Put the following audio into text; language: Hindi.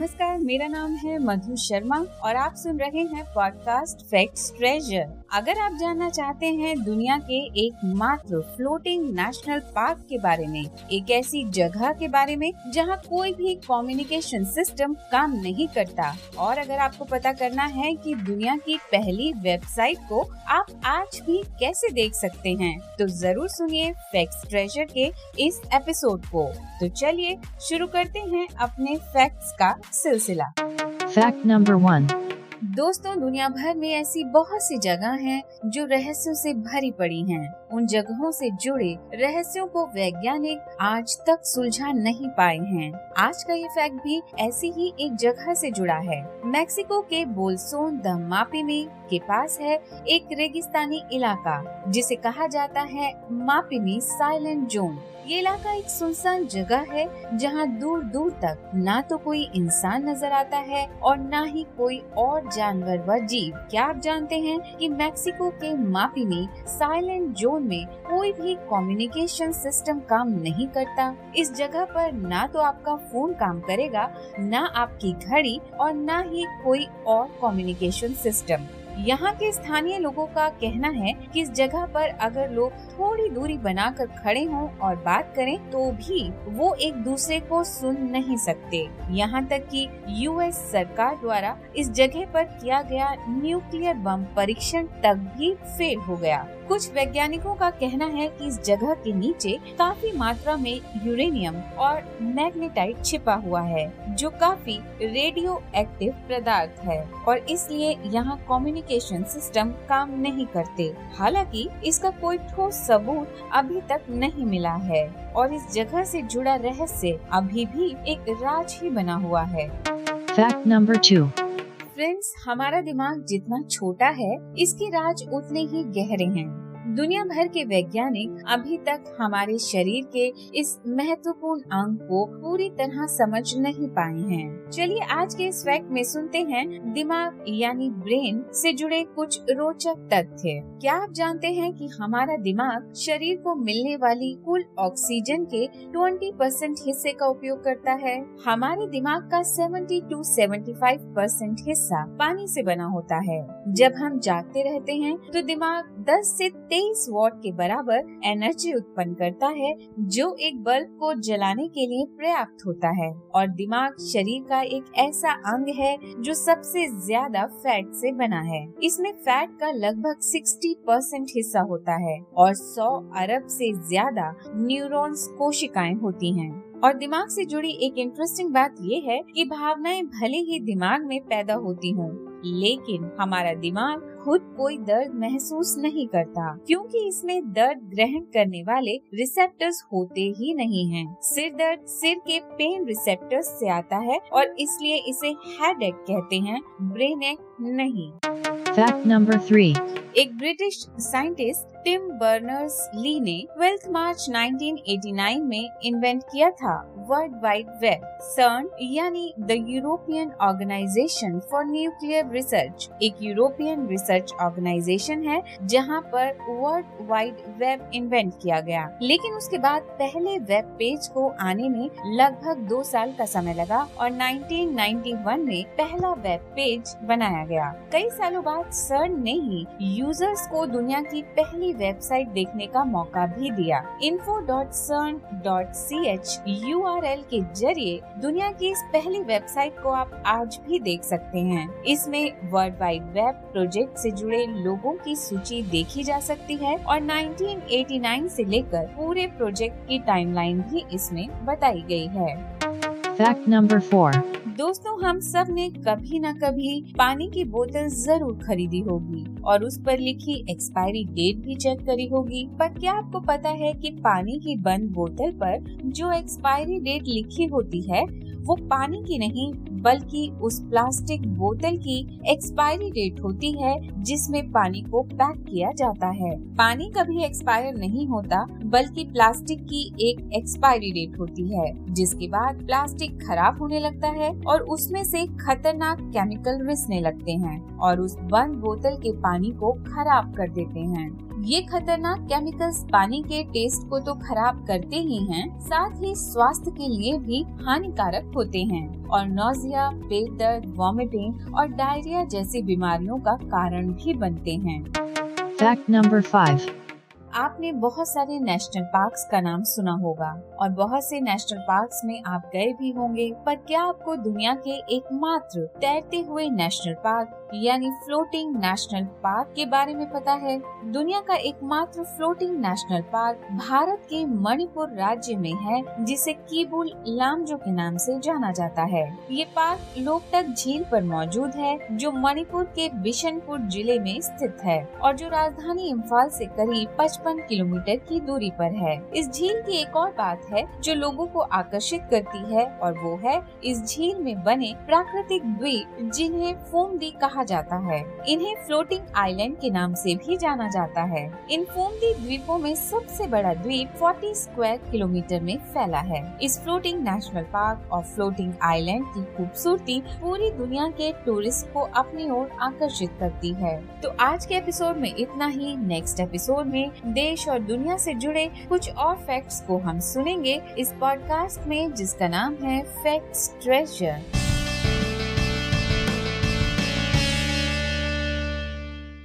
नमस्कार मेरा नाम है मधु शर्मा और आप सुन रहे हैं पॉडकास्ट फैक्ट ट्रेजर अगर आप जानना चाहते हैं दुनिया के एकमात्र फ्लोटिंग नेशनल पार्क के बारे में, एक ऐसी जगह के बारे में जहाँ कोई भी कम्युनिकेशन सिस्टम काम नहीं करता, और अगर आपको पता करना है कि दुनिया की पहली वेबसाइट को आप आज भी कैसे देख सकते हैं तो ज़रूर सुनिए फैक्ट्स ट्रेजर के इस एपिसोड को। तो चलिए शुरू करते हैं अपने फैक्ट्स का सिलसिला। फैक्ट नंबर वन दोस्तों दुनिया भर में ऐसी बहुत सी जगह हैं जो रहस्यों से भरी पड़ी हैं। उन जगहों से जुड़े रहस्यों को वैज्ञानिक आज तक सुलझा नहीं पाए हैं। आज का ये फैक्ट भी ऐसी ही एक जगह से जुड़ा है। मैक्सिको के बोलसोन द मापिमी के पास है एक रेगिस्तानी इलाका, जिसे कहा जाता है मापिमी साइलेंट जोन। ये इलाका एक सुनसान जगह है, जहाँ दूर दूर तक ना तो कोई इंसान नज़र आता है और ना ही कोई और जानवर व जीव। क्या आप जानते हैं कि मैक्सिको के मापी में, साइलेंट जोन में कोई भी कम्युनिकेशन सिस्टम काम नहीं करता? इस जगह पर ना तो आपका फ़ोन काम करेगा, ना आपकी घड़ी और ना ही कोई और कम्युनिकेशन सिस्टम यहाँ के स्थानीय लोगों का कहना है कि इस जगह पर अगर लोग थोड़ी दूरी बनाकर खड़े हों और बात करें तो भी वो एक दूसरे को सुन नहीं सकते। यहाँ तक कि यूएस सरकार द्वारा इस जगह पर किया गया न्यूक्लियर बम परीक्षण तक भी फेल हो गया। कुछ वैज्ञानिकों का कहना है कि इस जगह के नीचे काफ़ी मात्रा में यूरेनियम और मैग्नेटाइट छिपा हुआ है, जो काफ़ी रेडियो एक्टिव पदार्थ है और इसलिए यहाँ कम्युनिकेशन सिस्टम काम नहीं करते। हालाँकि इसका कोई ठोस सबूत अभी तक नहीं मिला है और इस जगह से जुड़ा रहस्य अभी भी एक राज ही बना हुआ है। फैक्ट नंबर टू फ्रेंड्स हमारा दिमाग जितना छोटा है इसके राज उतने ही गहरे हैं। दुनिया भर के वैज्ञानिक अभी तक हमारे शरीर के इस महत्वपूर्ण अंग को पूरी तरह समझ नहीं पाए हैं। चलिए आज के इस फैक्ट में सुनते हैं दिमाग यानी ब्रेन से जुड़े कुछ रोचक तथ्य। क्या आप जानते हैं कि हमारा दिमाग शरीर को मिलने वाली कुल ऑक्सीजन के 20 परसेंट हिस्से का उपयोग करता है? हमारे दिमाग का 70 टू 75 परसेंट हिस्सा पानी से बना होता है। जब हम जागते रहते हैं तो दिमाग 10 से तेईस वॉट के बराबर एनर्जी उत्पन्न करता है, जो एक बल्ब को जलाने के लिए पर्याप्त होता है। और दिमाग, शरीर का एक ऐसा अंग है, जो सबसे ज़्यादा फैट से बना है। इसमें फैट का लगभग 60 परसेंट हिस्सा होता है और 100 अरब से ज़्यादा न्यूरॉन्स कोशिकाएँ होती हैं। और दिमाग से जुड़ी एक इंटरेस्टिंग बात ये है कि भावनाएँ भले ही दिमाग में पैदा होती हों लेकिन हमारा दिमाग खुद कोई दर्द महसूस नहीं करता क्योंकि इसमें दर्द ग्रहण करने वाले रिसेप्टर्स होते ही नहीं हैं। सिर दर्द सिर के पेन रिसेप्टर्स से आता है और इसलिए इसे हेड हेडेक कहते हैं ब्रेन एक नहीं फैक्ट नंबर थ्री एक British scientist Tim Berners Lee ने 12 मार्च 1989 में इन्वेंट किया था वर्ल्ड वाइड वेब सर्न यानी the European Organization for Nuclear Research एक यूरोपियन रिसर्च ऑर्गेनाइजेशन है, जहाँ पर वर्ल्ड वाइड वेब इन्वेंट किया गया। लेकिन उसके बाद पहले वेब पेज को आने में लगभग दो साल का समय लगा और 1991 में पहला वेब पेज बनाया गया। कई सालों बाद सर्न ने ही यूज़र्स को दुनिया की पहली वेबसाइट देखने का मौका भी दिया। Info dot CERN dot C H info.cern.ch URL के ज़रिए दुनिया की इस पहली वेबसाइट को आप आज भी देख सकते हैं। इसमें वर्ल्ड वाइड वेब प्रोजेक्ट से जुड़े लोगों की सूची देखी जा सकती है और 1989 से लेकर पूरे प्रोजेक्ट की टाइमलाइन भी इसमें बताई गई है। फैक्ट नंबर फोर दोस्तों, हम सबने कभी न कभी पानी की बोतल ज़रूर खरीदी होगी और उस पर लिखी एक्सपायरी डेट भी चेक करी होगी। पर क्या आपको पता है कि पानी की बंद बोतल पर जो एक्सपायरी डेट लिखी होती है वो पानी की नहीं, बल्कि उस प्लास्टिक बोतल की एक्सपायरी डेट होती है, जिसमें पानी को पैक किया जाता है। पानी कभी एक्सपायर नहीं होता, बल्कि प्लास्टिक की एक एक्सपायरी डेट होती है, जिसके बाद प्लास्टिक खराब होने लगता है और उसमें से खतरनाक केमिकल रिसने लगते हैं और उस बंद बोतल के पानी को खराब कर देते हैं। ये खतरनाक केमिकल्स पानी के टेस्ट को तो खराब करते ही हैं, साथ ही स्वास्थ्य के लिए भी हानिकारक होते हैं और नोजिया पेट दर्द वॉमिटिंग और डायरिया जैसी बीमारियों का कारण भी बनते हैं Fact number 5. आपने बहुत सारे नेशनल पार्क्स का नाम सुना होगा और बहुत से नेशनल पार्क्स में आप गए भी होंगे पर क्या आपको दुनिया के एकमात्र तैरते हुए नेशनल पार्क यानी फ्लोटिंग नेशनल पार्क के बारे में पता है। दुनिया का एकमात्र फ्लोटिंग नेशनल पार्क भारत के मणिपुर राज्य में है, जिसे कीबुल लामजो के नाम से जाना जाता है। ये पार्क लोकटक झील पर मौजूद है, जो मणिपुर के बिशनपुर ज़िले में स्थित है और जो राजधानी इम्फाल से करीब 55 किलोमीटर की दूरी पर है। इस झील की एक और बात है, जो लोगों को आकर्षित करती है और वो है, इस झील में बने प्राकृतिक द्वीप जिन्हें फोमदी कहा जाता है। इन्हें फ्लोटिंग आइलैंड के नाम से भी जाना जाता है। इन फोमदी द्वीपों में सबसे बड़ा द्वीप 40 स्क्वायर किलोमीटर में फैला है। इस फ्लोटिंग नेशनल पार्क और फ्लोटिंग आइलैंड की खूबसूरती पूरी दुनिया के टूरिस्ट को अपनी ओर आकर्षित करती है। तो आज के एपिसोड में इतना ही। नेक्स्ट एपिसोड में देश और दुनिया से जुड़े कुछ और फैक्ट्स को हम सुनेंगे इस पॉडकास्ट में जिसका नाम है फैक्ट्स ट्रेजर